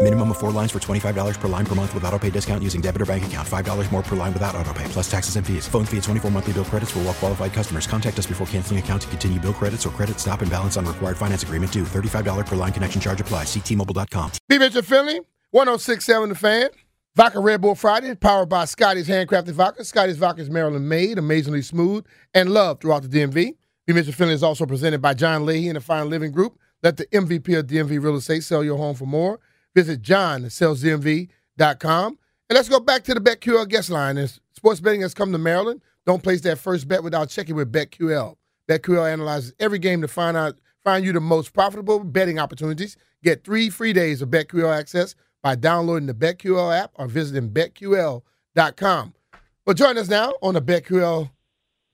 Minimum of four lines for $25 per line per month with auto pay discount using debit or bank account. $5 more per line without auto pay, plus taxes and fees. Phone fee at 24 monthly bill credits for all well qualified customers. Contact us before canceling account to continue bill credits or credit stop and balance on required finance agreement due. $35 per line connection charge apply. Ctmobile.com. B. Mitchell Finlay, 1067 The Fan. Vodka Red Bull Friday, powered by Scotty's Handcrafted Vodka. Scotty's Vodka is Maryland made, amazingly smooth, and loved throughout the DMV. B. Mitchell Finlay is also presented by John Leahy and the Fine Living Group. Let the MVP of DMV Real Estate sell your home for more. Visit John at sellsdmv.com. And let's go back to the BetQL guest line. As sports betting has come to Maryland, don't place that first bet without checking with BetQL. BetQL analyzes every game to find out find you the most profitable betting opportunities. Get three free days of BetQL access by downloading the BetQL app or visiting BetQL.com. Well, join us now on the BetQL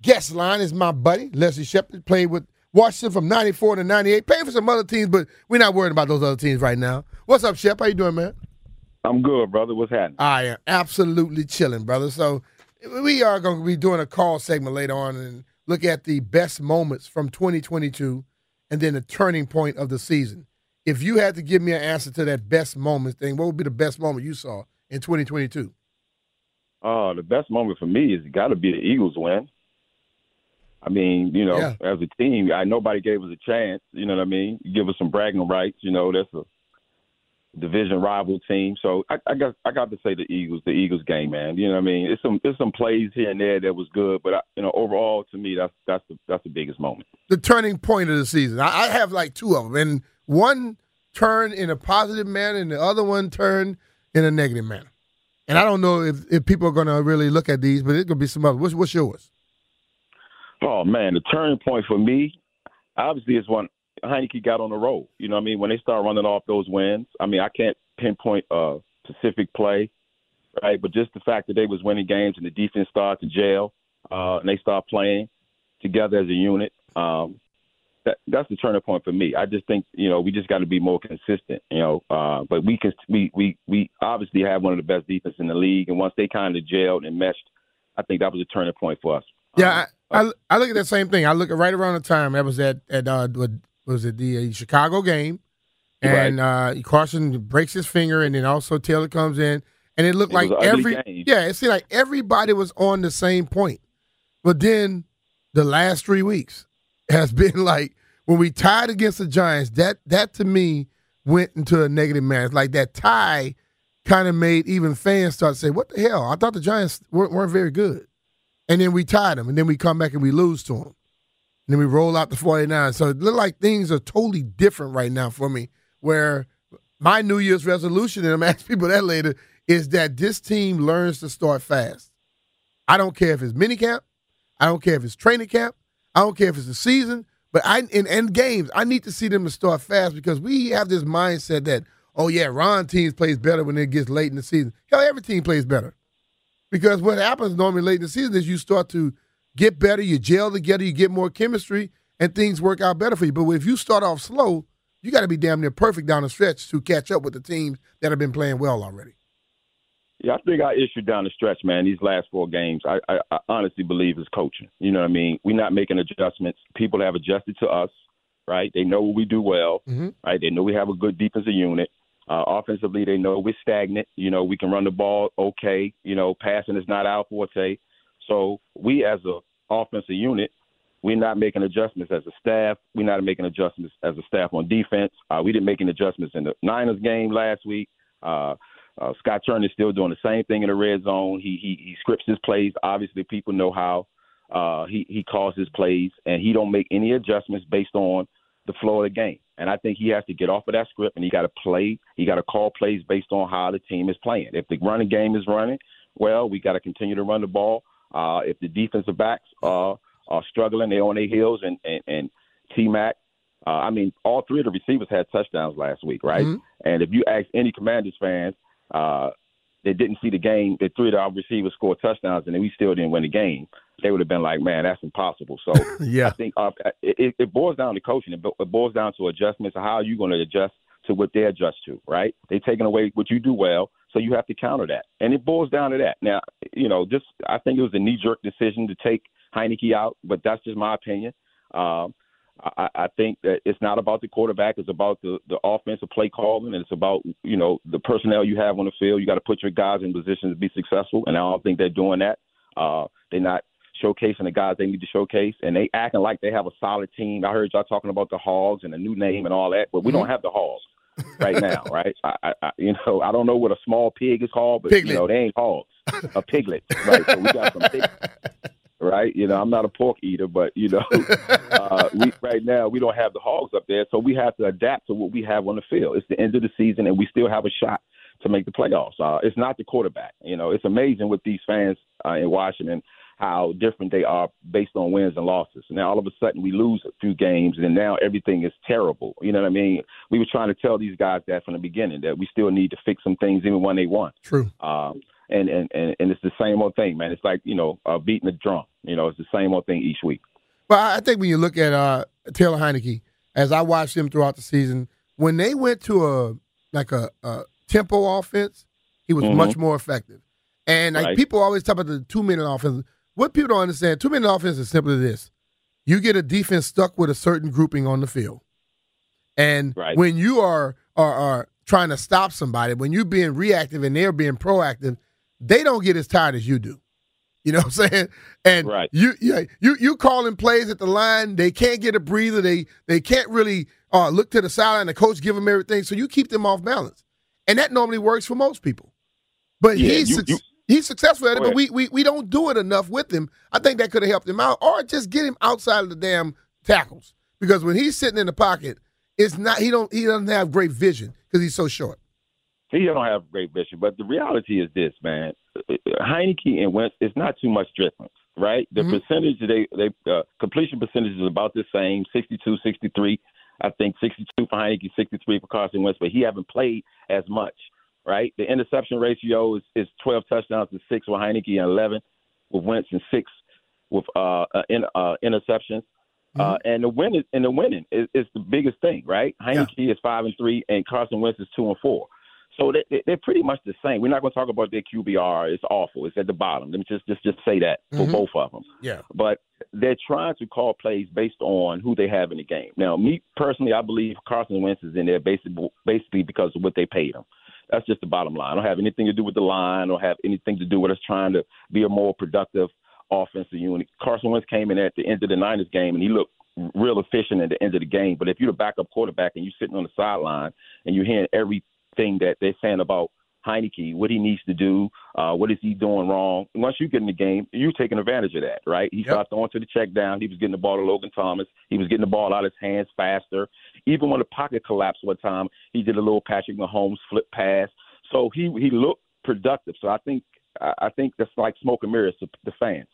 guest line is my buddy, Leslie Shepherd, played with Washington from 94 to 98. Paying for some other teams, but we're not worried about those other teams right now. What's up, Shep? How you doing, man? I'm good, brother. What's happening? I am absolutely chilling, brother. So we are going to be doing a call segment later on and look at the best moments from 2022 and then the turning point of the season. If you had to give me an answer to that best moment thing, what would be the best moment you saw in 2022? Uh, the best moment for me is got to be the Eagles win. I mean, you know, Yeah. as a team, I nobody gave us a chance. You know what I mean? You give us some bragging rights. You know, that's a division rival team. So I, I got I got to say the Eagles, the Eagles game, man. You know what I mean? It's some it's some plays here and there that was good, but I, you know, overall to me, that's that's the that's the biggest moment. The turning point of the season. I, I have like two of them, and one turned in a positive manner, and the other one turned in a negative manner. And I don't know if, if people are going to really look at these, but it could be some other. What's, what's yours? Oh man, the turning point for me, obviously, is when Heinicke got on the road. You know what I mean? When they start running off those wins. I mean, I can't pinpoint a specific play, right? But just the fact that they was winning games and the defense started to jail, uh, and they start playing together as a unit. Um, that, that's the turning point for me. I just think you know we just got to be more consistent. You know, uh, but we can we we we obviously have one of the best defense in the league, and once they kind of gelled and meshed, I think that was a turning point for us. Yeah, I, I, I look at that same thing. I look at right around the time that was at at uh, what was it the uh, Chicago game, and uh, Carson breaks his finger, and then also Taylor comes in, and it looked It like every game. yeah, it seemed like everybody was on the same point. But then the last three weeks has been like when we tied against the Giants. That that to me went into a negative. It's like that tie kind of made even fans start to say, "What the hell? I thought the Giants weren't, weren't very good." And then we tied them, and then we come back and we lose to them. And then we roll out the 49. So it look like things are totally different right now for me. Where my New Year's resolution, and I'm asking people that later, is that this team learns to start fast. I don't care if it's minicamp, I don't care if it's training camp, I don't care if it's the season, but I in end games, I need to see them to start fast because we have this mindset that, oh yeah, Ron teams plays better when it gets late in the season. Hell, every team plays better. Because what happens normally late in the season is you start to get better, you gel together, you get more chemistry, and things work out better for you. But if you start off slow, you got to be damn near perfect down the stretch to catch up with the teams that have been playing well already. Yeah, I think our issue down the stretch, man, these last four games, I, I, I honestly believe is coaching. You know what I mean? We're not making adjustments. People have adjusted to us, right? They know what we do well, Mhm. right? They know we have a good defensive unit. Uh, offensively, they know we're stagnant. You know, we can run the ball okay. You know, passing is not our forte. So we, as a offensive unit, we're not making adjustments as a staff. We're not making adjustments as a staff on defense. Uh, we didn't make any adjustments in the Niners game last week. Uh, uh, Scott Turner is still doing the same thing in the red zone. He he, he scripts his plays. Obviously, people know how uh, he he calls his plays, and he don't make any adjustments based on the flow of the game. And I think he has to get off of that script, and he got to play. He got to call plays based on how the team is playing. If the running game is running, well, we got to continue to run the ball. Uh, if the defensive backs are are struggling, they're on their heels, and and, and T Mac. Uh, I mean, all three of the receivers had touchdowns last week, right? Mm-hmm. And if you ask any Commanders fans, uh, they didn't see the game, the three of our receivers scored touchdowns, and we still didn't win the game. They would have been like, "Man, that's impossible." So yeah, I think uh, it, it boils down to coaching. It boils down to adjustments. How are you going to adjust to what they adjust to? Right? They're taking away what you do well, so you have to counter that, and it boils down to that. Now, you know, just I think it was a knee jerk decision to take Heinicke out, but that's just my opinion. Um, I, I think that it's not about the quarterback. It's about the, the offensive play calling, and it's about you know the personnel you have on the field. You got to put your guys in position to be successful, and I don't think they're doing that. Uh, they're not showcasing the guys they need to showcase, and they acting like they have a solid team. I heard y'all talking about the Hogs and a new name and all that, but we don't mm-hmm. have the Hogs right now, right? I, I, you know, I don't know what a small pig is called, but piglet. you know, they ain't hogs, a piglet, right? So we got some piglets right? You know, I'm not a pork eater, but you know, uh, we right now we don't have the hogs up there, so we have to adapt to what we have on the field. It's the end of the season, and we still have a shot to make the playoffs. Uh, it's not the quarterback. You know, it's amazing with these fans uh, in Washington how different they are based on wins and losses. And now all of a sudden we lose a few games, and now everything is terrible. You know what I mean? We were trying to tell these guys that from the beginning that we still need to fix some things even when they won. True. Um, and, and and and it's the same old thing, man. It's like you know uh, beating a drum. You know, it's the same old thing each week. Well, I think when you look at uh, Taylor Heinicke, as I watched him throughout the season, when they went to a like a, a tempo offense, he was mm-hmm. much more effective. And like right. people always talk about the two minute offense. What people don't understand, two minute offense is simply this: you get a defense stuck with a certain grouping on the field, and right. when you are, are are trying to stop somebody, when you're being reactive and they're being proactive, they don't get as tired as you do. You know what I'm saying? And right. you, you you you calling plays at the line, they can't get a breather. They they can't really uh, look to the sideline. The coach give them everything, so you keep them off balance, and that normally works for most people. But yeah, he's you, you, he's successful at it, but we, we we don't do it enough with him. I think that could have helped him out, or just get him outside of the damn tackles because when he's sitting in the pocket, it's not he don't he doesn't have great vision because he's so short. He don't have great vision, but the reality is this, man. Heinicke and Wentz, it's not too much difference, right? The mm-hmm. percentage they they uh, completion percentage is about the same, 62, 63. I think 62 for Heinicke, 63 for Carson Wentz, but he haven't played as much, right? The interception ratio is, is 12 touchdowns to six with Heinicke and 11 with Wentz and six with uh, uh, in, uh interceptions. Uh, mm-hmm. And the winning and the winning is, is the biggest thing, right? Heinicke yeah. is five and three, and Carson Wentz is two and four. So they, they're pretty much the same. We're not going to talk about their QBR. It's awful. It's at the bottom. Let me just just just say that for mm-hmm. both of them. Yeah. But they're trying to call plays based on who they have in the game. Now, me personally, I believe Carson Wentz is in there basically basically because of what they paid him. That's just the bottom line. I don't have anything to do with the line or have anything to do with us trying to be a more productive offensive unit. Carson Wentz came in at the end of the Niners game and he looked real efficient at the end of the game. But if you're the backup quarterback and you're sitting on the sideline and you're hearing every thing that they're saying about Heinicke, what he needs to do, uh, what is he doing wrong. Once you get in the game, you're taking advantage of that, right? He yep. started throwing to the check down. He was getting the ball to Logan Thomas. He was getting the ball out of his hands faster. Even when the pocket collapsed one time, he did a little Patrick Mahomes flip pass. So he he looked productive. So I think I think that's like smoke and mirrors to the fans.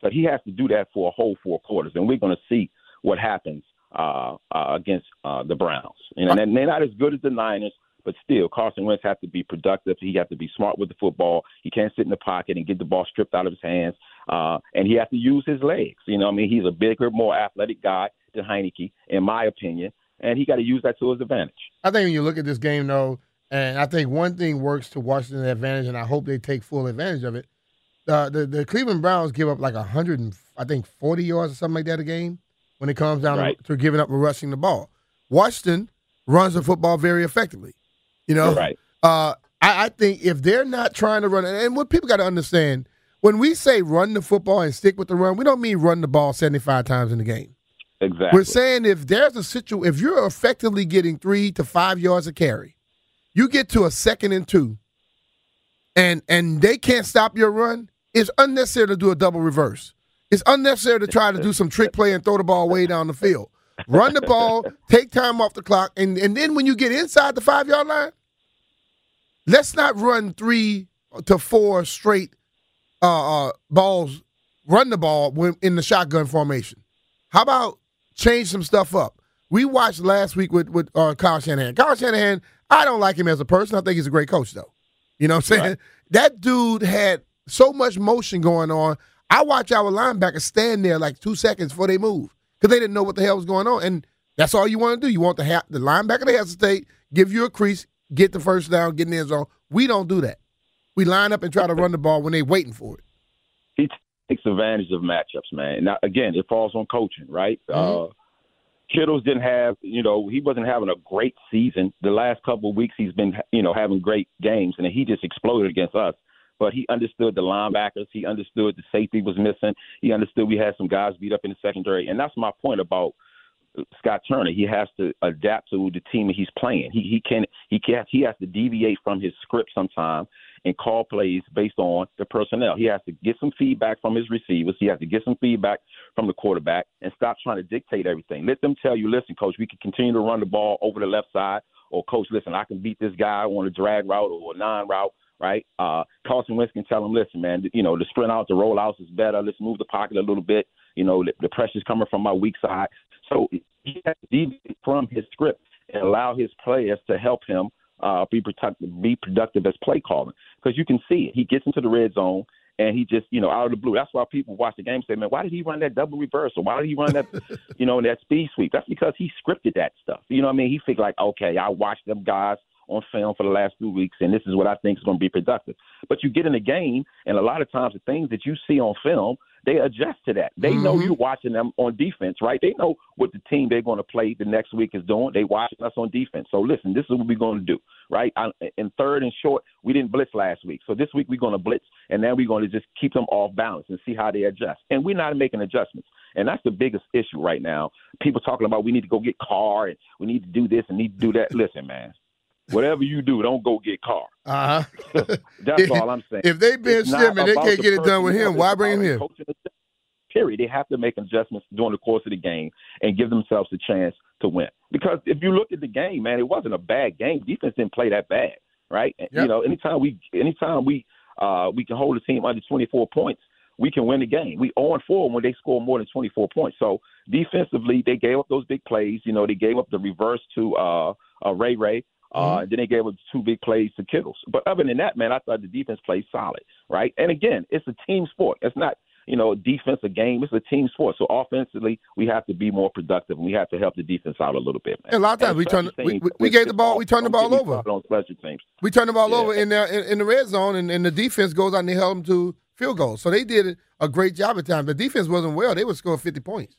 So he has to do that for a whole four quarters, and we're going to see what happens uh, uh, against uh, the Browns. You know, and they're not as good as the Niners, but still, Carson Wentz has to be productive. He has to be smart with the football. He can't sit in the pocket and get the ball stripped out of his hands. Uh, and he has to use his legs. You know, I mean, he's a bigger, more athletic guy than Heinicke, in my opinion, and he got to use that to his advantage. I think when you look at this game, though, and I think one thing works to Washington's advantage, and I hope they take full advantage of it. Uh, the the Cleveland Browns give up like hundred and I think forty yards or something like that a game when it comes down right. to, to giving up and rushing the ball. Washington runs the football very effectively. You know, right? Uh, I, I think if they're not trying to run, and what people got to understand when we say run the football and stick with the run, we don't mean run the ball seventy five times in the game. Exactly. We're saying if there's a situation, if you're effectively getting three to five yards of carry, you get to a second and two, and and they can't stop your run. It's unnecessary to do a double reverse. It's unnecessary to try to do some trick play and throw the ball way down the field. Run the ball, take time off the clock, and, and then when you get inside the five yard line, let's not run three to four straight uh, uh, balls, run the ball when, in the shotgun formation. How about change some stuff up? We watched last week with with uh, Kyle Shanahan. Kyle Shanahan, I don't like him as a person. I think he's a great coach, though. You know what I'm saying? Right. That dude had so much motion going on. I watch our linebackers stand there like two seconds before they move because they didn't know what the hell was going on. And that's all you want to do. You want the ha- the linebacker to hesitate, give you a crease, get the first down, get in the end zone. We don't do that. We line up and try to run the ball when they're waiting for it. He takes advantage of matchups, man. Now, again, it falls on coaching, right? Mm-hmm. Uh, Kittles didn't have, you know, he wasn't having a great season. The last couple of weeks, he's been, you know, having great games, and he just exploded against us. But he understood the linebackers. He understood the safety was missing. He understood we had some guys beat up in the secondary, and that's my point about Scott Turner. He has to adapt to the team he's playing. He he can he can he has to deviate from his script sometimes and call plays based on the personnel. He has to get some feedback from his receivers. He has to get some feedback from the quarterback and stop trying to dictate everything. Let them tell you, listen, coach, we can continue to run the ball over the left side, or coach, listen, I can beat this guy on a drag route or a non route right? Uh, Carson Wentz can tell him, listen, man, you know, the sprint out, the rollouts is better. Let's move the pocket a little bit. You know, the, the pressure's coming from my weak side. So he has to deviate from his script and allow his players to help him uh, be productive, be productive as play calling. Because you can see it. He gets into the red zone and he just, you know, out of the blue. That's why people watch the game say, man, why did he run that double reversal? Why did he run that, you know, that speed sweep? That's because he scripted that stuff. You know what I mean? He figured like, okay, I watched them guys on film for the last few weeks, and this is what I think is going to be productive. But you get in the game, and a lot of times the things that you see on film they adjust to that. They mm-hmm. know you're watching them on defense, right? They know what the team they're going to play the next week is doing. They watching us on defense. So listen, this is what we're going to do, right? I, in third and short, we didn't blitz last week, so this week we're going to blitz, and then we're going to just keep them off balance and see how they adjust. And we're not making adjustments, and that's the biggest issue right now. People talking about we need to go get Carr and we need to do this and need to do that. listen, man, whatever you do, don't go get Carr. Uh huh. That's all I'm saying. If they Ben Simmons, they can't get it done with him. Why bring him here? Period. They have to make adjustments during the course of the game and give themselves a chance to win. Because if you look at the game, man, it wasn't a bad game. Defense didn't play that bad, right? Yep. You know, anytime we, anytime we, uh, we can hold a team under 24 points, we can win the game. We on 4 when they score more than 24 points. So defensively, they gave up those big plays. You know, they gave up the reverse to uh, uh, Ray Ray. Uh, mm-hmm. Then they gave up two big plays to Kittles. But other than that, man, I thought the defense played solid, right? And again, it's a team sport. It's not, you know, a defensive game. It's a team sport. So offensively, we have to be more productive, and we have to help the defense out a little bit, man. And a lot of times we turn, we, we, we gave the ball, we turned the ball over on special teams. We turned the ball yeah. over in the in, in, the red zone, and, and the defense goes out and they held them to field goals. So they did a great job at times. The defense wasn't well; they would score fifty points.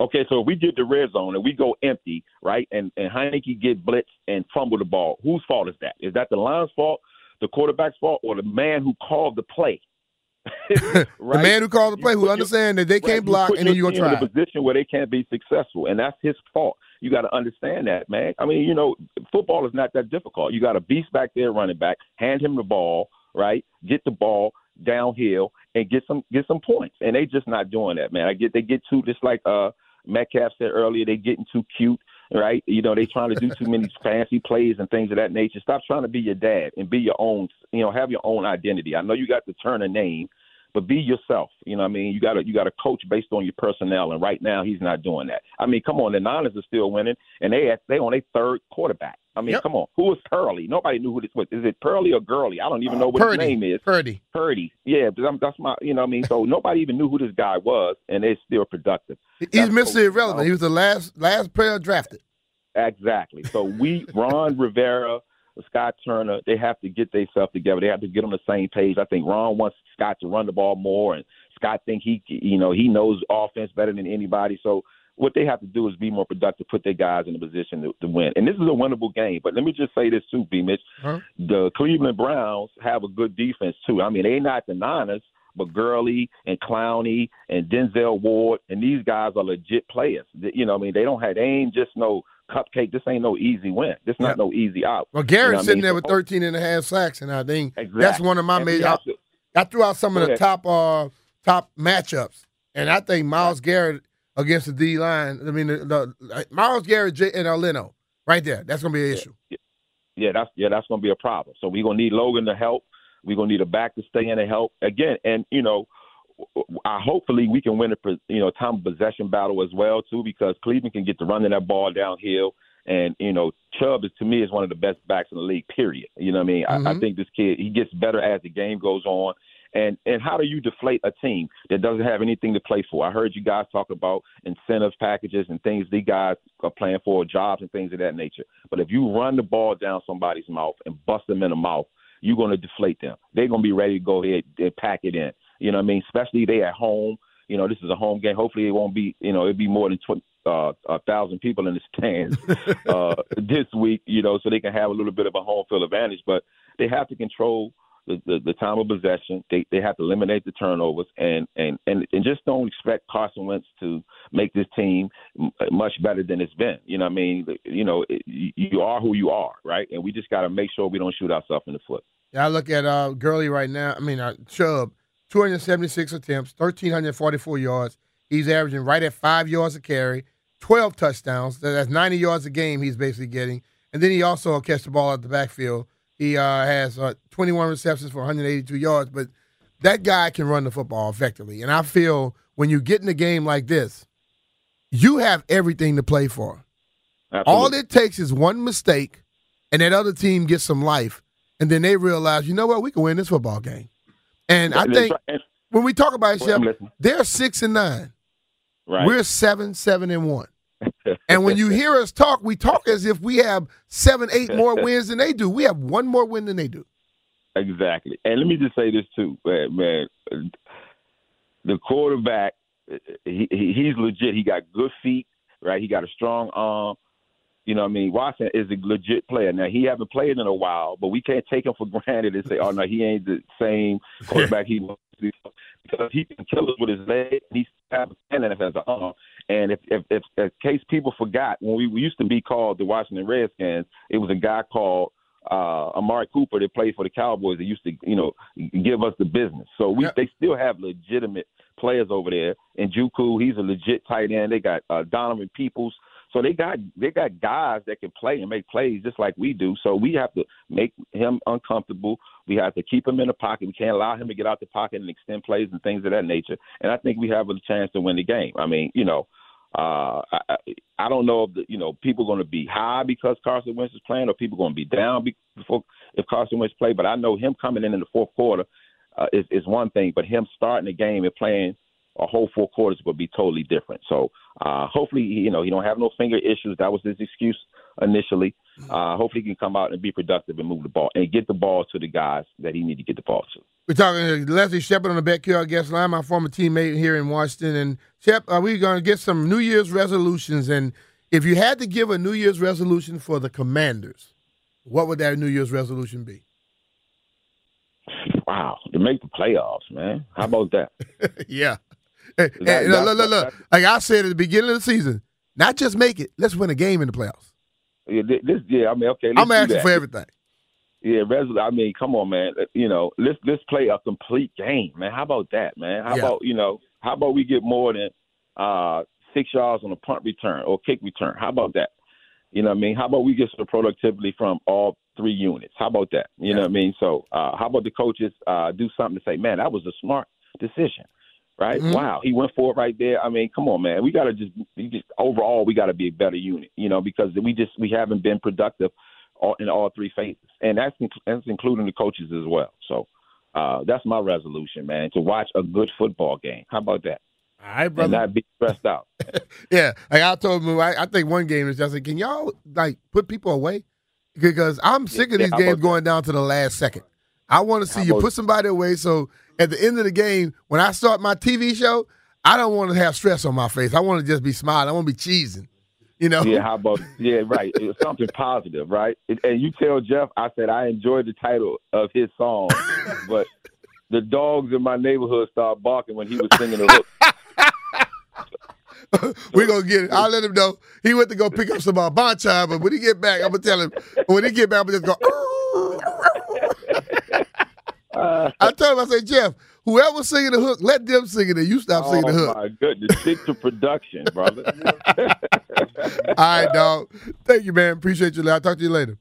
Okay, so if we get the red zone and we go empty, right, and, and Heinicke get blitzed and fumble the ball, whose fault is that? Is that the line's fault, the quarterback's fault, or the man who called the play? right? The man who called the play, who understand that they can't block, and then you're gonna try. In a position where they can't be successful, and that's his fault. You got to understand that, man. I mean, you know, football is not that difficult. You got a beast back there, running back, hand him the ball, right? Get the ball downhill and get some get some points, and they just not doing that, man. I get they get too just like uh Metcalf said earlier, they getting too cute, right? You know, they trying to do too many fancy plays and things of that nature. Stop trying to be your dad and be your own, you know, have your own identity. I know you got to turn a name, but be yourself. You know what I mean? You gotta you gotta coach based on your personnel and right now he's not doing that. I mean, come on, the Niners are still winning and they they on their third quarterback. I mean, yep. come on. Who is Purdy? Nobody knew who this was. Is it Purdy or Gurley? I don't even know what Purdy. his name is. Purdy. Purdy. Yeah, that's my. You know, what I mean, so nobody even knew who this guy was, and they're still productive. He's that's Mr. Irrelevant. He was the last last player drafted. Exactly. So we, Ron Rivera, Scott Turner, they have to get themselves together. They have to get on the same page. I think Ron wants Scott to run the ball more, and Scott think he, you know, he knows offense better than anybody. So what they have to do is be more productive, put their guys in a position to, to win. And this is a winnable game. But let me just say this too, B. Mitch. Huh? The Cleveland Browns have a good defense too. I mean, they're not the Niners, but Gurley and Clowney and Denzel Ward and these guys are legit players. You know, I mean, they don't have they ain't just no cupcake. This ain't no easy win. This not Yeah. no easy out. Well, Garrett's You know I sitting mean? there with 13 and a half sacks, and I think that's one of my major. have I threw out some of the top uh, top matchups, and I think Myles Garrett against the D line. I mean, the, the Myles Garrett J- and Leno right there. That's going to be an issue. yeah, yeah that's yeah, that's going to be a problem. So we're going to need Logan to help. We're going to need a back to stay in to help again. And you know, I hopefully we can win a you know time of possession battle as well too because Cleveland can get to running that ball downhill. And you know, Chubb is to me is one of the best backs in the league. Period. You know what I mean? I, I Mhm. think this kid he gets better as the game goes on. And and how do you deflate a team that doesn't have anything to play for? I heard you guys talk about incentives packages and things these guys are playing for, jobs and things of that nature. But if you run the ball down somebody's mouth and bust them in the mouth, you're going to deflate them. They're going to be ready to go ahead and pack it in. You know what I mean? Especially they at home. You know, this is a home game. Hopefully, it won't be. You know, it'll be more than tw- uh, a thousand people in the stands uh, this week. You know, so they can have a little bit of a home field advantage. But they have to control the, the, the time of possession. They they have to eliminate the turnovers and and and, and just don't expect Carson Wentz to make this team much better than it's been. You know what I mean? You know, you are who you are, right? And we just got to make sure we don't shoot ourselves in the foot. Yeah, I look at uh, Gurley right now. I mean, uh, Chubb, 276 attempts, 1,344 yards. He's averaging right at five yards a carry, 12 touchdowns. That's 90 yards a game he's basically getting. And then he also catches the ball out the backfield. He uh, has uh, 21 receptions for 182 yards. But that guy can run the football effectively. And I feel when you get in a game like this, you have everything to play for. All it takes is one mistake, and that other team gets some life, and then they realize, you know what, we can win this football game. And I think when we talk about it, Well, I'm Shep, listening. they're six and nine. right. We're seven, seven and one. And when you hear us talk, we talk as if we have seven, eight more wins than they do. We have one more win than they do. Exactly. And let me just say this too, man. man the quarterback, he, he he's legit. He got good feet, right? He got a strong arm. You know what I mean? Watson is a legit player. Now he haven't played in a while, but we can't take him for granted and say, "Oh no, he ain't the same quarterback he was." Because he can kill us with his leg. He's have a cannon as an arm. And if, if, if, in case people forgot, when we, we used to be called the Washington Redskins, it was a guy called uh, Amari Cooper that played for the Cowboys that used to, you know, give us the business. So we Yeah. they still have legitimate players over there. And Njoku, he's a legit tight end. They got uh, Donovan Peoples. So they got they got guys that can play and make plays just like we do. So we have to make him uncomfortable. We have to keep him in the pocket. We can't allow him to get out the pocket and extend plays and things of that nature. And I think we have a chance to win the game. I mean, you know, uh, I, I- don't know if the, you know people going to be high because Carson Wentz is playing, or people going to be down be- before if Carson Wentz play. But I know him coming in in the fourth quarter uh, is is one thing, but him starting the game and playing a whole four quarters would be totally different. So uh, hopefully, you know, he don't have no finger issues. That was his excuse initially. Uh, hopefully, he can come out and be productive and move the ball and get the ball to the guys that he need to get the ball to. We're talking to Leslie Shepherd on the BetQL guest line, my former teammate here in Washington. And Shep, are we going to get some New Year's resolutions? And if you had to give a New Year's resolution for the Commanders, what would that New Year's resolution be? Wow, to make the playoffs, man. How about that? yeah. That- hey, look, look, look. Like I said at the beginning of the season, not just make it, let's win a game in the playoffs. Yeah, this, yeah, I mean, okay. I'm asking that. for everything. Yeah, I mean, come on, man. You know, let's let's play a complete game, man. How about that, man? How Yeah. about you know? How about we get more than uh, six yards on a punt return or kick return? How about that? You know what I mean? How about we get some productivity from all three units? How about that? You know what I mean? So, uh, how about the coaches uh, do something to say, man, that was a smart decision, right? Mhm. Wow, he went for it right there. I mean, come on, man. We got to just, we just overall, we got to be a better unit, you know, because we just we haven't been productive all, in all three phases, and that's that's including the coaches as well. So. Uh, that's my resolution, man, to watch a good football game. How about that? All right, And brother. not be stressed out. Yeah, like I told him, I, I think one game is just like, can y'all like put people away? Because I'm sick of these how games going down to the last second. I want to see you put somebody away. So at the end of the game, when I start my TV show, I don't want to have stress on my face. I want to just be smiling. I want to be cheesing. You know? Yeah, how about yeah, right. It's something positive, right? And you tell Jeff, I said I enjoyed the title of his song, but the dogs in my neighborhood started barking when he was singing the hook. We're gonna get it. I'll let him know. He went to go pick up some uh, Bonchon, but when he get back, I'm gonna tell him. When he get back, I'm gonna just go. Uh, I told him, I said, Jeff, whoever's singing the hook, let them sing it, and you stop singing oh the hook. my goodness, stick to production, brother. All right, dog. Thank you, man. Appreciate you. I'll talk to you later.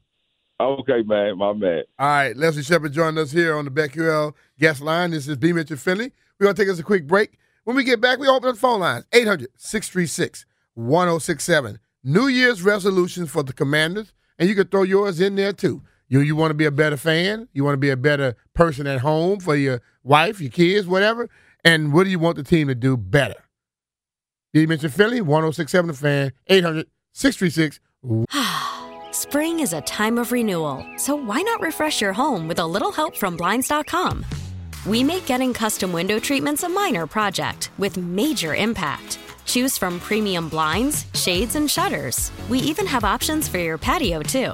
Okay, man. My man. All right. Leslie Shepherd joined us here on the BetQL guest line. This is B. Mitchell Finlay. We're going to take us a quick break. When we get back, we open up the phone lines 800 636 1067. New Year's resolutions for the commanders, and you can throw yours in there too. You, you want to be a better fan? You want to be a better person at home for your wife, your kids, whatever? And what do you want the team to do better? Did you mention Finlay, 1067 The Fan, 800 636 Spring is a time of renewal, so why not refresh your home with a little help from Blinds.com? We make getting custom window treatments a minor project with major impact. Choose from premium blinds, shades, and shutters. We even have options for your patio, too.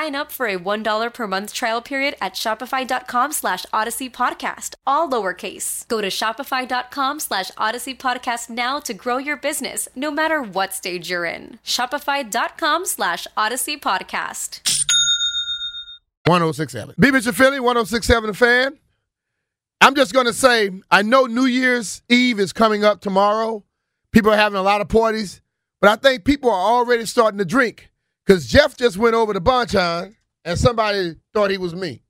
up for a $1 per month trial period at shopify.com slash odyssey podcast, all lowercase. Go to shopify.com slash odyssey podcast now to grow your business, no matter what stage you're in. Shopify.com slash odyssey podcast. 1067. B. Mitchell Finlay, 1067 The Fan. I'm just going to say, I know New Year's Eve is coming up tomorrow. People are having a lot of parties, but I think people are already starting to drink because Jeff just went over to Bonchon and somebody thought he was me.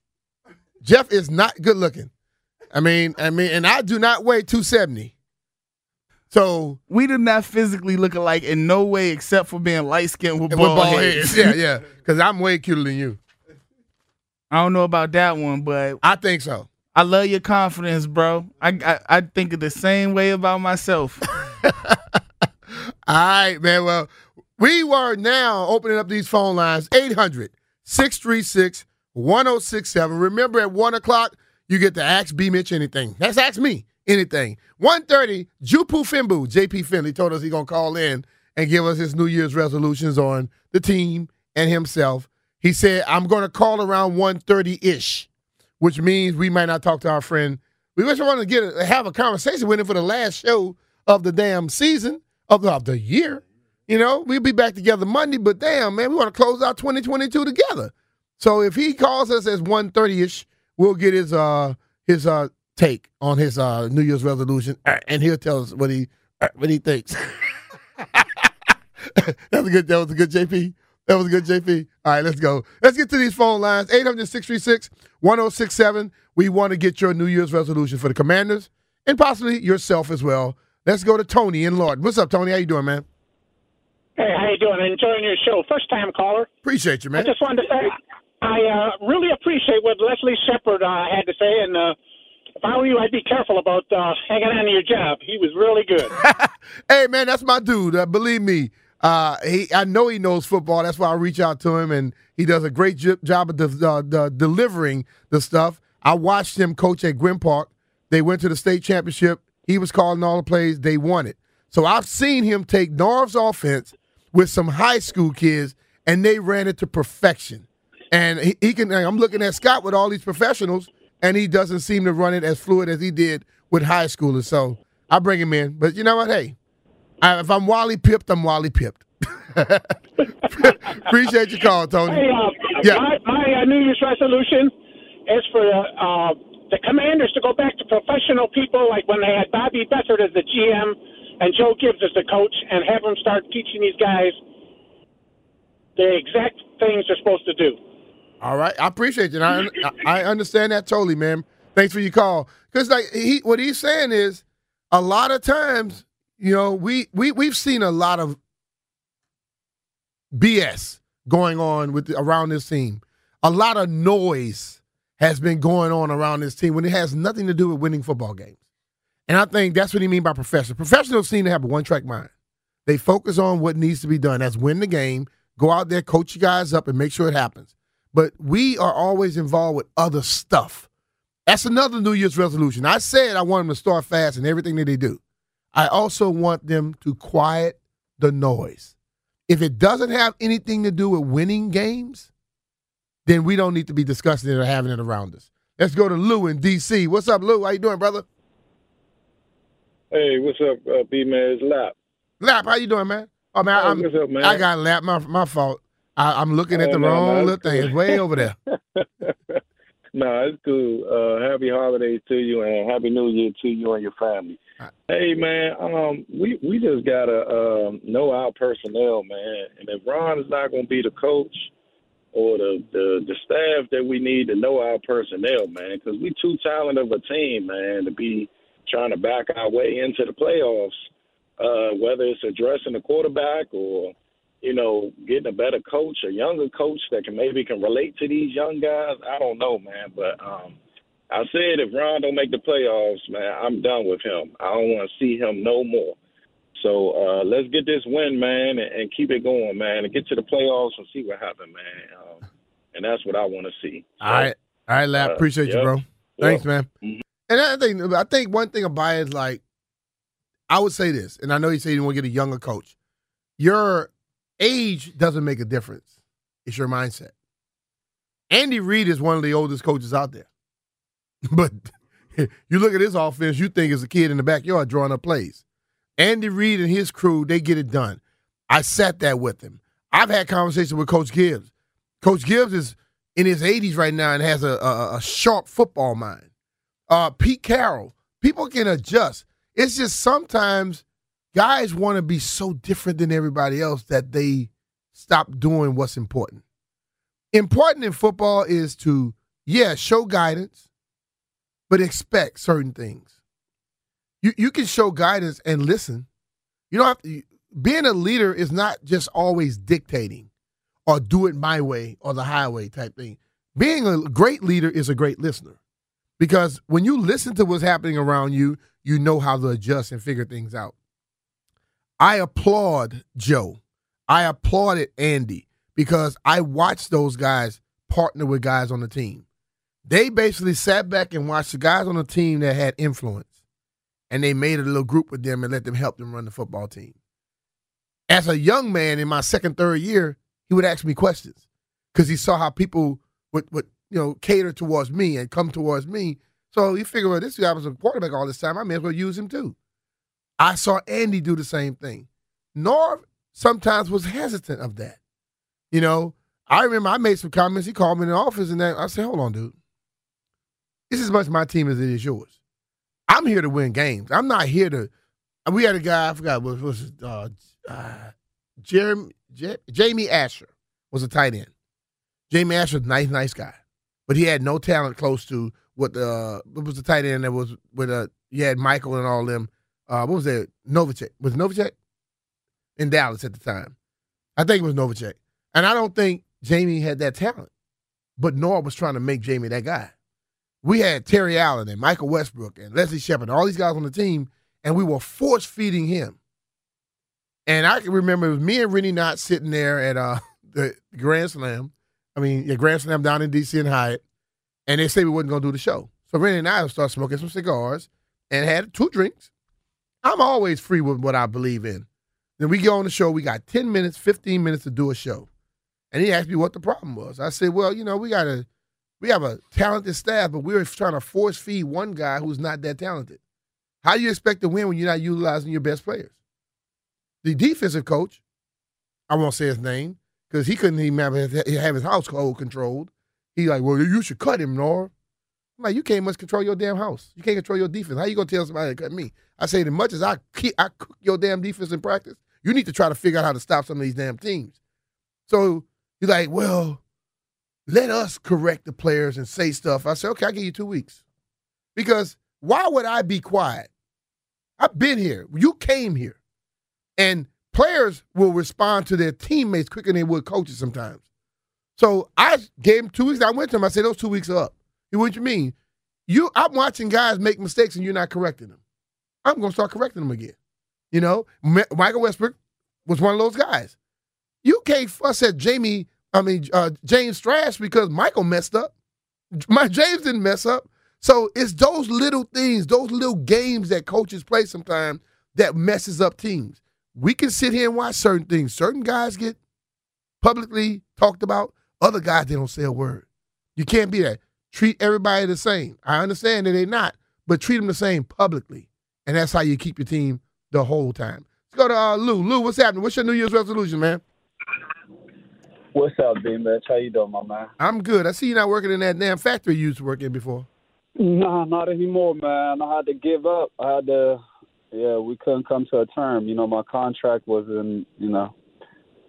Jeff is not good looking. I mean, I mean, and I do not weigh 270. So we did not physically look alike in no way except for being light skinned with, with bald, bald heads. heads. Yeah, yeah. Because I'm way cuter than you. I don't know about that one, but I think so. I love your confidence, bro. I I, I think the same way about myself. All right, man. Well, we were now opening up these phone lines 800 636 1067. Remember, at 1 o'clock, you get to ask B. Mitch anything. That's ask me anything. 1.30, Jupu Fimbu, JP Finlay, told us he's going to call in and give us his New Year's resolutions on the team and himself. He said, I'm going to call around 1.30 ish, which means we might not talk to our friend. We just want to get a, have a conversation with him for the last show of the damn season of of the year. You know, we'll be back together Monday, but damn, man, we want to close out 2022 together. So if he calls us as 1.30 ish, we'll get his uh his uh take on his uh New Year's resolution, uh, and he'll tell us what he uh, what he thinks. that was a good. That was a good JP. That was a good JP. All right, let's go. Let's get to these phone lines. 800 636 1067. We want to get your New Year's resolution for the commanders and possibly yourself as well. Let's go to Tony in Laurel. What's up, Tony? How you doing, man? Hey, how you doing? Enjoying your show. First time caller. Appreciate you, man. I just wanted to say I uh, really appreciate what Leslie Shepherd uh, had to say, and uh, if I were you, I'd be careful about uh, hanging on to your job. He was really good. hey, man, that's my dude. Uh, believe me, uh, he I know he knows football. That's why I reach out to him, and he does a great j- job of de- uh, de- delivering the stuff. I watched him coach at Gwynn Park. They went to the state championship. He was calling all the plays. They won it. So I've seen him take Norv's offense with some high school kids, and they ran it to perfection. And he, he can. I'm looking at Scott with all these professionals, and he doesn't seem to run it as fluid as he did with high schoolers. So I bring him in. But you know what? Hey, I, if I'm Wally pipped, I'm Wally pipped. Appreciate your call, Tony. Hey, uh, Yeah. my, my uh, New Year's resolution is for uh, the Commanders to go back to professional people, like when they had Bobby Beathard as the GM and Joe Gibbs as the coach, and have them start teaching these guys the exact things they're supposed to do. All right, I appreciate it. I I understand that totally, man. Thanks for your call. Because like he, what he's saying is, a lot of times, you know, we we we've seen a lot of BS going on with around this team. A lot of noise has been going on around this team when it has nothing to do with winning football games. And I think that's what he mean by professional. Professionals seem to have a one track mind. They focus on what needs to be done. That's win the game, go out there, coach you guys up, and make sure it happens. But we are always involved with other stuff. That's another New Year's resolution. I said I want them to start fast in everything that they do. I also want them to quiet the noise. If it doesn't have anything to do with winning games, then we don't need to be discussing it or having it around us. Let's go to Lou in D.C. What's up, Lou? How you doing, brother? Hey, what's up, uh, B man? It's Lap. Lap, how you doing, man? Oh man, Hey, what's up, man? I got lap. My my fault. I, I'm looking at Oh, the no, wrong little thing. It's way over there. nah, it's cool. Uh, happy holidays to you and happy New Year to you and your family. Hey man, um, we we just gotta um, know our personnel, man. And if Ron is not going to be the coach or the, the the staff that we need to know our personnel, man, because we too talented of a team, man, to be trying to back our way into the playoffs. Uh, whether it's addressing the quarterback or you know, getting a better coach, a younger coach that can maybe can relate to these young guys. I don't know, man, but um, I said if Ron don't make the playoffs, man, I'm done with him. I don't want to see him no more. So uh, let's get this win, man, and, and keep it going, man, and get to the playoffs and see what happens, man. Um, and that's what I want to see. All right, all right, lap. Uh, Appreciate you, yep. bro. Thanks, man. And I think I think one thing about it is like, I would say this, and I know you say you want to get a younger coach. Your age doesn't make a difference. It's your mindset. Andy Reid is one of the oldest coaches out there, but you look at his offense, you think it's a kid in the backyard drawing up plays. Andy Reid and his crew, they get it done. I sat that with him. I've had conversations with Coach Gibbs. Coach Gibbs is in his 80s right now and has a, a, a sharp football mind. Uh, Pete Carroll, people can adjust. It's just sometimes guys want to be so different than everybody else that they stop doing what's important. Important in football is to, yeah, show guidance, but expect certain things. You you can show guidance and listen. You don't have to. Being a leader is not just always dictating or do it my way or the highway type thing. Being a great leader is a great listener because when you listen to what's happening around you, you know how to adjust and figure things out. I applaud Joe. I applauded Andy because I watched those guys partner with guys on the team. They basically sat back and watched the guys on the team that had influence and they made a little group with them and let them help them run the football team. As a young man in my second, third year, he would ask me questions. because he saw how people would, would you know cater towards me and come towards me. So he figured, well, this guy was a quarterback all this time. I may as well use him too. I saw Andy do the same thing. Norv sometimes was hesitant of that. You know, I remember I made some comments. He called me in the office, and I said, "Hold on, dude. This is as much my team as it is yours. I'm here to win games. I'm not here to." We had a guy I forgot what was his, uh, uh, Jeremy J- Jamie Asher was a tight end. Jamie Asher nice, nice guy, but he had no talent close to what the uh, what was the tight end that was with uh you had Michael and all them. Uh, what was that? Novacek was Novacek in Dallas at the time. I think it was Novacek, and I don't think Jamie had that talent, but Norv was trying to make Jamie that guy. We had Terry Allen and Michael Westbrook and Leslie Shepherd, all these guys on the team, and we were force feeding him. And I can remember it was me and Rennie not sitting there at uh, the Grand Slam. I mean, yeah, Slam down in DC and Hyatt, and they said we wasn't gonna do the show. So Rennie and I started smoking some cigars and had two drinks. I'm always free with what I believe in. Then we go on the show. We got 10 minutes, 15 minutes to do a show. And he asked me what the problem was. I said, well, you know, we got a we have a talented staff, but we're trying to force feed one guy who's not that talented. How do you expect to win when you're not utilizing your best players? The defensive coach, I won't say his name, because he couldn't even have his, have his household controlled. He like, well, you should cut him, Nor. I'm like, you can't much control your damn house. You can't control your defense. How you gonna tell somebody to cut me? I say, as much as I keep, I cook your damn defense in practice, you need to try to figure out how to stop some of these damn teams. So he's like, well, let us correct the players and say stuff. I said, okay, I'll give you two weeks. Because why would I be quiet? I've been here. You came here. And players will respond to their teammates quicker than they would coaches sometimes. So I gave him two weeks. I went to him. I said, those two weeks are up. He what you mean? You I'm watching guys make mistakes and you're not correcting them. I'm gonna start correcting them again. You know, Michael Westbrook was one of those guys. You can't fuss at Jamie, I mean uh, James Thrash because Michael messed up. My James didn't mess up. So it's those little things, those little games that coaches play sometimes that messes up teams. We can sit here and watch certain things. Certain guys get publicly talked about. Other guys they don't say a word. You can't be that. Treat everybody the same. I understand that they're not, but treat them the same publicly, and that's how you keep your team the whole time. Let's go to uh, Lou. Lou, what's happening? What's your New Year's resolution, man? What's up, B Mitch? How you doing, my man? I'm good. I see you not working in that damn factory you used to work in before. Nah, not anymore, man. I had to give up. I had to. Yeah, we couldn't come to a term. You know, my contract was in. You know,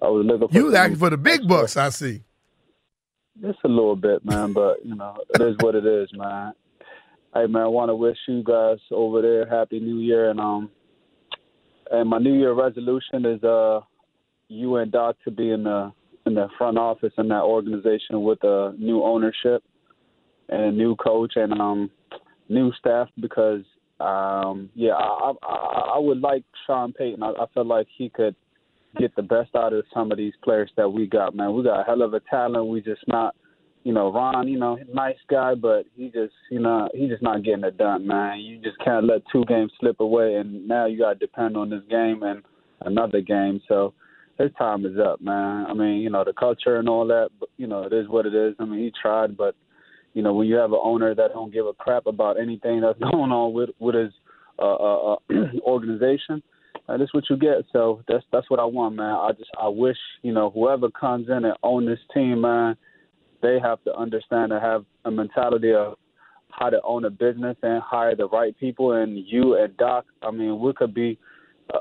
I was looking for. You was asking for the big bucks. I see. Just a little bit, man, but you know, it is what it is, man. Hey, man, I want to wish you guys over there happy New Year, and um, and my New Year resolution is uh, you and Doc to be in the in the front office in that organization with a new ownership and a new coach and um new staff because um yeah I I, I would like Sean Payton. I, I feel like he could get the best out of some of these players that we got, man. We got a hell of a talent. We just not, you know, Ron, you know, nice guy, but he just, you know, he just not getting it done, man. You just can't let two games slip away, and now you got to depend on this game and another game. So his time is up, man. I mean, you know, the culture and all that, but you know, it is what it is. I mean, he tried, but you know, when you have an owner that don't give a crap about anything that's going on with with his uh, uh, uh organization uh, this is what you get. So that's that's what I want, man. I just I wish you know whoever comes in and own this team, man, they have to understand and have a mentality of how to own a business and hire the right people. And you and Doc, I mean, we could be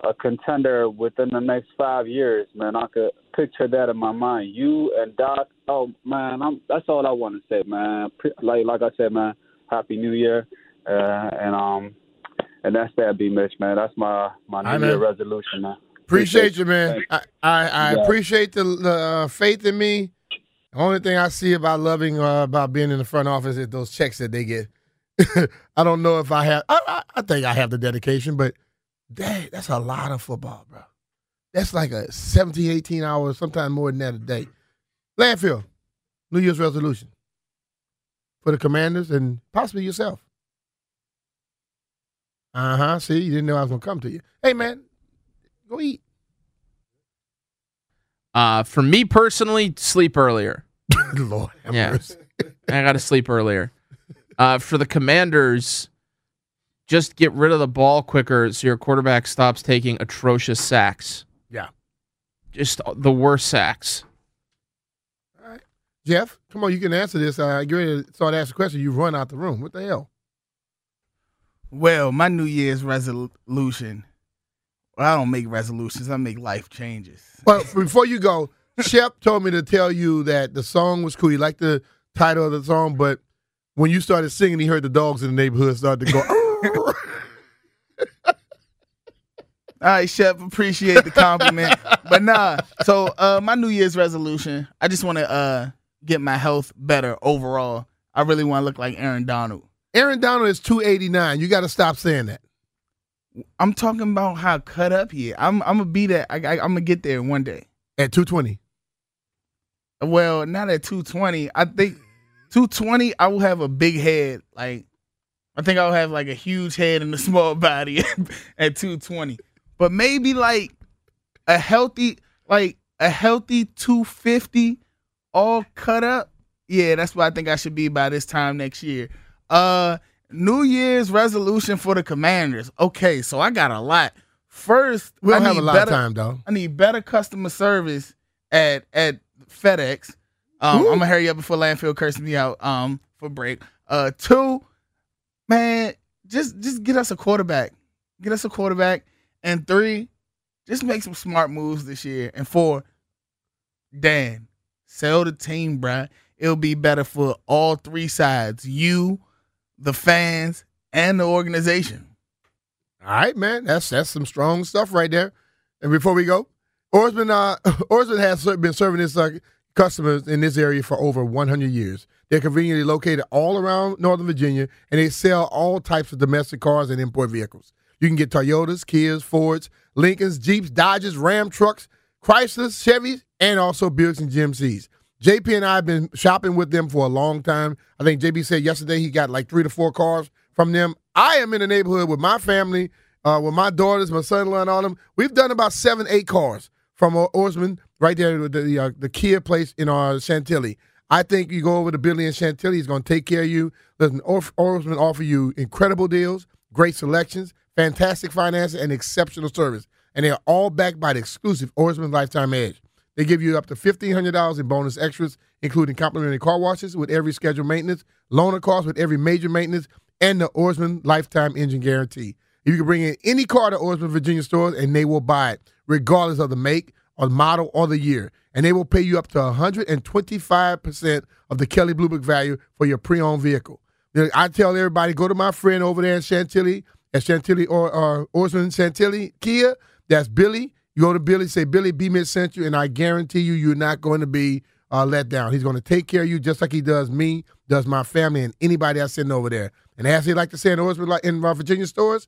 a, contender within the next five years, man. I could picture that in my mind. You and Doc, oh man, I'm, that's all I want to say, man. Like like I said, man, Happy New Year, uh, and um and that's that, B Mitch, man. That's my my New Year resolution, man. Appreciate, appreciate you, man. I I, I yeah. appreciate the, the uh, faith in me. The only thing I see about loving uh, about being in the front office is those checks that they get. I don't know if I have. I, I, I think I have the dedication, but dang, that's a lot of football, bro. That's like a 17, 18 hours, sometimes more than that a day. Landfill, New Year's resolution for the commanders and possibly yourself. Uh huh. See, you didn't know I was gonna come to you. Hey, man, go eat. Uh, for me personally, sleep earlier. Lord Yeah. I got to sleep earlier. Uh, for the Commanders, just get rid of the ball quicker so your quarterback stops taking atrocious sacks. Yeah. Just the worst sacks. All right. Jeff, come on, you can answer this. Uh, get ready to start asking questions. You run out the room. What the hell? Well, my New Year's resolution. Well, I don't make resolutions. I make life changes. Well, before you go, Shep told me to tell you that the song was cool. He liked the title of the song, but when you started singing, he heard the dogs in the neighborhood start to go. All right, Chef, appreciate the compliment. but nah, so uh my New Year's resolution, I just want to uh get my health better overall. I really want to look like Aaron Donald. Aaron Donald is 289. You got to stop saying that. I'm talking about how cut up he is. I'm I'm gonna be that. I, I, I'm gonna get there one day. At 220. Well, not at 220. I think 220. I will have a big head. Like I think I'll have like a huge head and a small body at 220. But maybe like a healthy, like a healthy 250, all cut up. Yeah, that's what I think I should be by this time next year. Uh, New Year's resolution for the Commanders. Okay, so I got a lot. First, We don't have a lot of time, though. I need better customer service at at FedEx. Um, I'm gonna hurry up before landfill curses me out. Um, for break. Uh, two, man, just just get us a quarterback. Get us a quarterback. And three, just make some smart moves this year. And four, Dan, sell the team, bruh. It'll be better for all three sides. You, the fans, and the organization. All right, man. That's that's some strong stuff right there. And before we go, Ourisman uh, Ourisman has been serving his uh, customers in this area for over 100 years. They're conveniently located all around Northern Virginia, and they sell all types of domestic cars and import vehicles. You can get Toyotas, Kias, Fords, Lincolns, Jeeps, Dodges, Ram trucks, Chryslers, Chevys, and also Buicks and GMCs. JP and I have been shopping with them for a long time. I think JP said yesterday he got like three to four cars from them. I am in the neighborhood with my family, uh, with my daughters, my son-in-law, and all them. We've done about seven, eight cars from uh, Ourisman right there with the the, uh, the Kia place in our Chantilly. I think you go over to Billy and Chantilly, he's going to take care of you. Listen, Ourisman offer you incredible deals, great selections, fantastic financing, and exceptional service. And they are all backed by the exclusive Ourisman Lifetime Edge. They give you up to $1,500 in bonus extras, including complimentary car washes with every scheduled maintenance, loaner costs with every major maintenance, and the Ourisman Lifetime Engine Guarantee. You can bring in any car to Ourisman Virginia stores, and they will buy it, regardless of the make, or model, or the year. And they will pay you up to 125% of the Kelley Blue Book value for your pre-owned vehicle. I tell everybody, go to my friend over there in Chantilly, at Chantilly or, or Ourisman Chantilly Kia. That's Billy. You go to Billy, say, Billy, B Mid sent you, and I guarantee you, you're not going to be uh, let down. He's going to take care of you just like he does me, does my family, and anybody I send over there. And as they like to say in Ourisman, in uh, Virginia stores,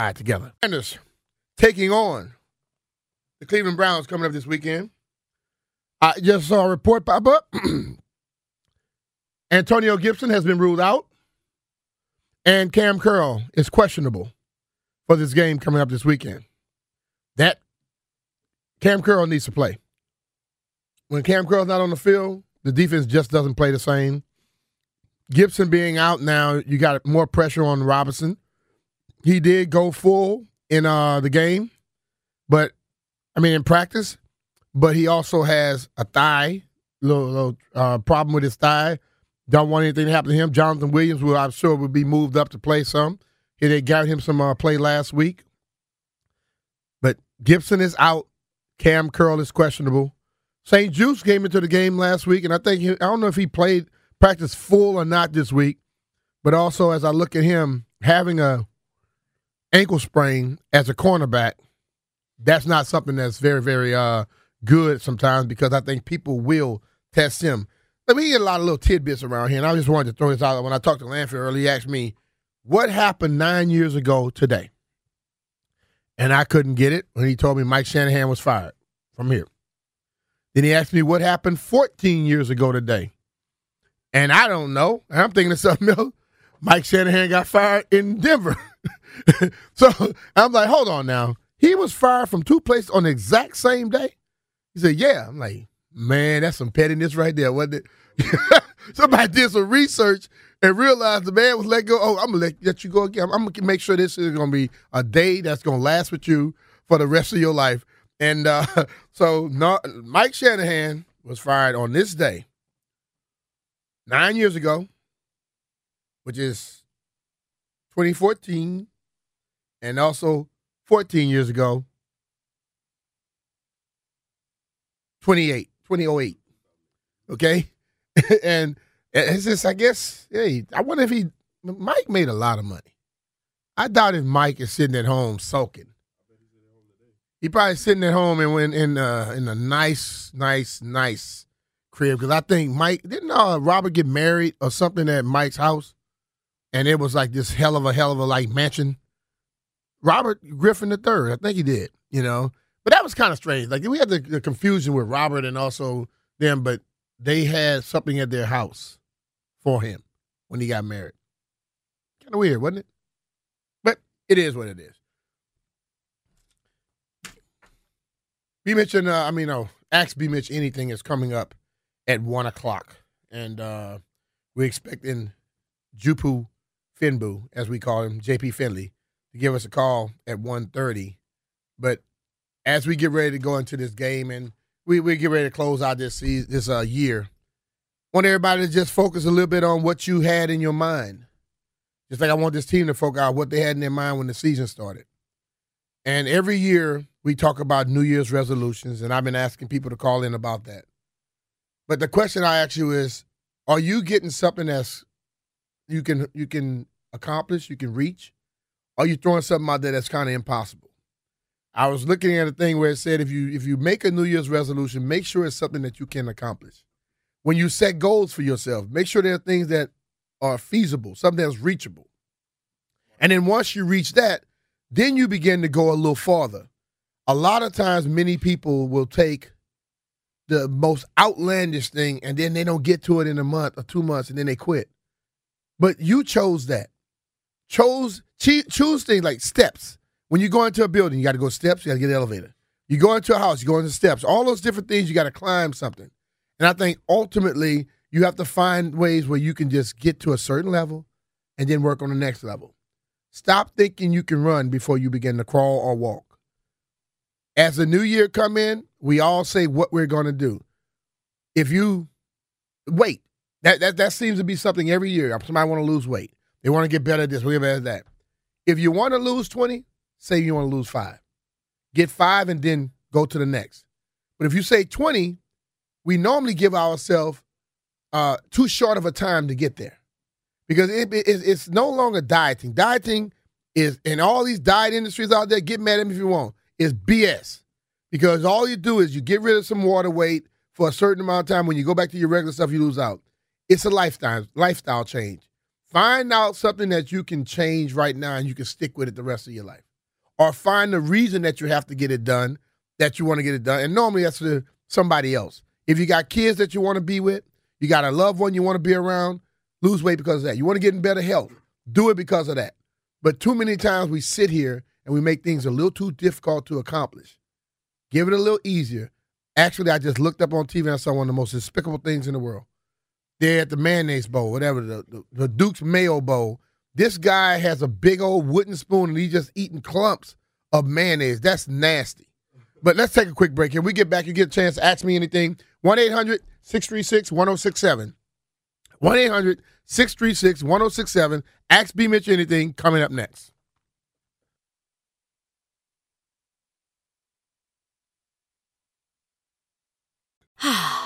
ride together. Commanders taking on the Cleveland Browns coming up this weekend. I just saw a report pop up. Antonio Gibson has been ruled out, and Kam Curl is questionable for this game coming up this weekend. That Kam Curl needs to play. When Kam Curl's not on the field, the defense just doesn't play the same. Gibson being out now, you got more pressure on Robinson. He did go full in uh, the game, but I mean in practice. But he also has a thigh, little, little uh, problem with his thigh. Don't want anything to happen to him. Jonathan Williams, will, I'm sure would be moved up to play some. He they got him some uh, play last week. But Gibson is out. Kam Curl is questionable. St-Juste came into the game last week, and I think he, I don't know if he played practice full or not this week. But also, as I look at him having a ankle sprain as a cornerback, that's not something that's very, very uh, good sometimes because I think people will test him. Let me get a lot of little tidbits around here, and I just wanted to throw this out. When I talked to Lanford earlier, he asked me, what happened nine years ago today? And I couldn't get it when he told me Mike Shanahan was fired from here. Then he asked me what happened 14 years ago today. And I don't know. I'm thinking of something else. Mike Shanahan got fired in Denver. so I'm like, hold on now. He was fired from two places on the exact same day. He said, yeah. I'm like, man, that's some pettiness right there, wasn't it? Somebody did some research and realized the man was let go. Oh, I'm gonna let, let you go again. I'm, I'm gonna make sure this is gonna be a day that's gonna last with you for the rest of your life. And uh, so not, Mike Shanahan was fired on this day nine years ago, which is 2014, and also 14 years ago, 28, 2008. Okay? and it's just, I guess, hey, I wonder if he, Mike made a lot of money. I doubt if Mike is sitting at home sulking. He probably sitting at home and went in uh, in a nice, nice, nice crib because I think Mike didn't uh, Robert get married or something at Mike's house, and it was like this hell of a hell of a like mansion. Robert Griffin III. I think he did, you know. But that was kind of strange. Like we had the, the confusion with Robert and also them, but they had something at their house for him when he got married. Kind of weird, wasn't it? But it is what it is. B Mitch and uh, I mean, no, Ask B Mitch anything is coming up at one o'clock, and uh, we're expecting Jupu Finbu, as we call him, JP Finlay, to give us a call at 1.30. But as we get ready to go into this game and we, we get ready to close out this season, this uh, year, want everybody to just focus a little bit on what you had in your mind. Just like I want this team to focus on what they had in their mind when the season started. And every year we talk about New Year's resolutions, and I've been asking people to call in about that. But the question I ask you is, are you getting something that's you can you can accomplish, you can reach? Are you throwing something out there that's kind of impossible? I was looking at a thing where it said if you if you make a New Year's resolution, make sure it's something that you can accomplish. When you set goals for yourself, make sure there are things that are feasible, something that's reachable. And then once you reach that, then you begin to go a little farther a lot of times many people will take the most outlandish thing and then they don't get to it in a month or two months and then they quit. But you chose that. Chose choose things like steps. When you go into a building, you got to go steps. You got to get an elevator. You go into a house, you go into steps. All those different things, you got to climb something. And I think ultimately, you have to find ways where you can just get to a certain level and then work on the next level. Stop thinking you can run before you begin to crawl or walk. As the new year come in, we all say what we're going to do. If you wait, that, that that seems to be something every year. Somebody want to lose weight. They want to get better at this, we get better at that. If you want to lose 20, say you want to lose five. Get five and then go to the next. But if you say 20, we normally give ourselves uh, too short of a time to get there because it, it, it's no longer dieting. Dieting is in all these diet industries out there. Get mad at me if you want is BS because all you do is you get rid of some water weight for a certain amount of time. When you go back to your regular stuff, you lose out. It's a lifestyle lifestyle change. Find out something that you can change right now and you can stick with it the rest of your life, or find the reason that you have to get it done that you want to get it done. And normally that's for somebody else. If you got kids that you want to be with, you got a loved one you want to be around, lose weight because of that. You want to get in better health, do it because of that. But too many times we sit here and we make things a little too difficult to accomplish. Give it a little easier. Actually, I just looked up on TV and I saw one of the most despicable things in the world. They're at the mayonnaise bowl, whatever, the, the, the Duke's Mayo Bowl. This guy has a big old wooden spoon and he's just eating clumps of mayonnaise. That's nasty. But let's take a quick break. Here we get back, you get a chance to ask me anything. 1 800 636 1067. 1 800 636 1067. Ask B Mitch anything coming up next.